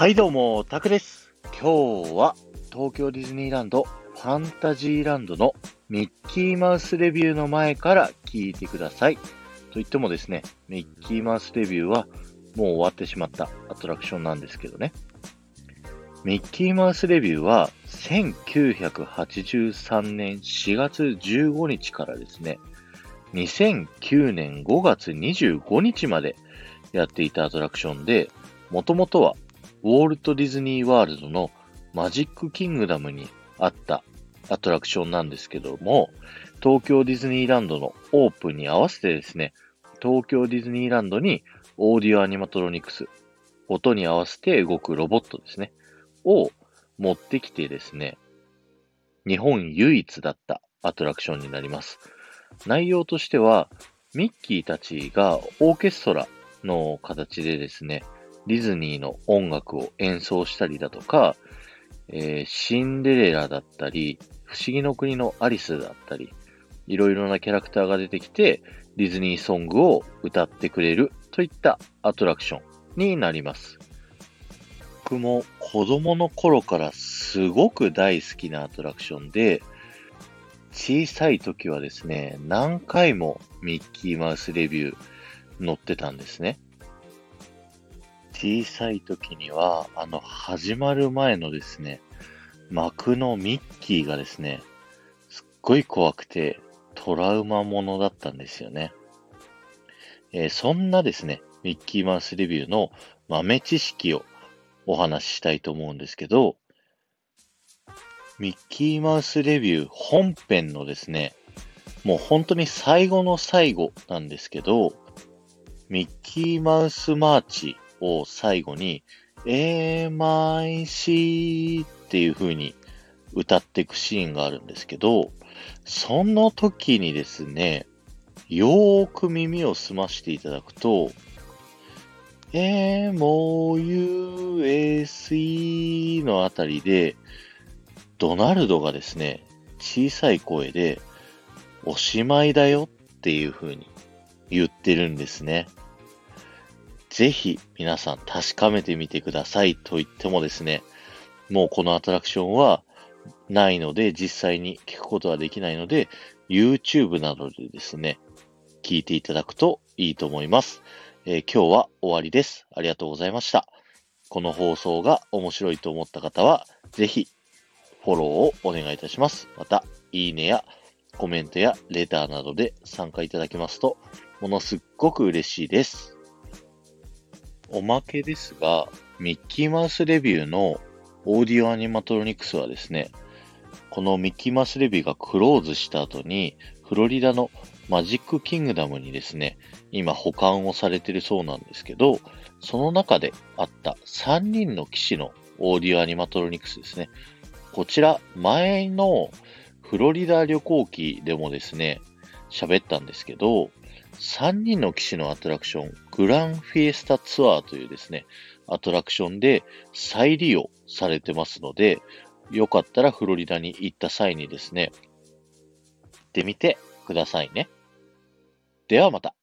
はいどうも、タクです。今日は東京ディズニーランドファンタジーランドのミッキーマウスレビューの前から聞いてください。と言ってもですね、ミッキーマウスレビューはもう終わってしまったアトラクションなんですけどね。ミッキーマウスレビューは1983年4月15日からですね、2009年5月25日までやっていたアトラクションで、もともとはウォルト・ディズニー・ワールドのマジック・キングダムにあったアトラクションなんですけども、東京ディズニーランドのオープンに合わせてですね、東京ディズニーランドにオーディオアニマトロニクス、音に合わせて動くロボットですね、を持ってきてですね、日本唯一だったアトラクションになります。内容としては、ミッキーたちがオーケストラの形でですね、ディズニーの音楽を演奏したりだとか、えーシンデレラだったり、不思議の国のアリスだったり、いろいろなキャラクターが出てきて、ディズニーソングを歌ってくれるといったアトラクションになります。僕も子供の頃からすごく大好きなアトラクションで、小さい時はですね、何回もミッキーマウスレビュー乗ってたんですね。小さい時には、あの、始まる前のですね、幕のミッキーがですね、すっごい怖くて、トラウマものだったんですよね。えーそんなですね、ミッキーマウスレビューの豆知識をお話ししたいと思うんですけど、ミッキーマウスレビュー本編のですね、もう本当に最後の最後なんですけど、ミッキーマウスマーチを最後に、MIC っていう風に歌っていくシーンがあるんですけど、その時にですね、よーく耳を澄ましていただくと、MOUSE のあたりで、ドナルドがですね、小さい声で、おしまいだよっていう風に言ってるんですね。ぜひ皆さん確かめてみてくださいと言ってもですね、もうこのアトラクションはないので実際に聞くことはできないので、YouTube などでですね、聞いていただくといいと思います。えー今日は終わりです。ありがとうございました。この放送が面白いと思った方は、ぜひフォローをお願いいたします。また、いいねやコメントやレターなどで参加いただけますと、ものすっごく嬉しいです。おまけですが、ミッキーマウスレビューのオーディオアニマトロニクスはですね、このミッキーマウスレビューがクローズした後に、フロリダのマジックキングダムにですね、今保管をされているそうなんですけど、その中であった3人の騎士のオーディオアニマトロニクスですね。こちら、前のフロリダ旅行記でもですね、喋ったんですけど、3人の騎士のアトラクション、グランフィエスタツアーというですね、アトラクションで再利用されてますので、よかったらフロリダに行った際にですね、行ってみてくださいね。ではまた。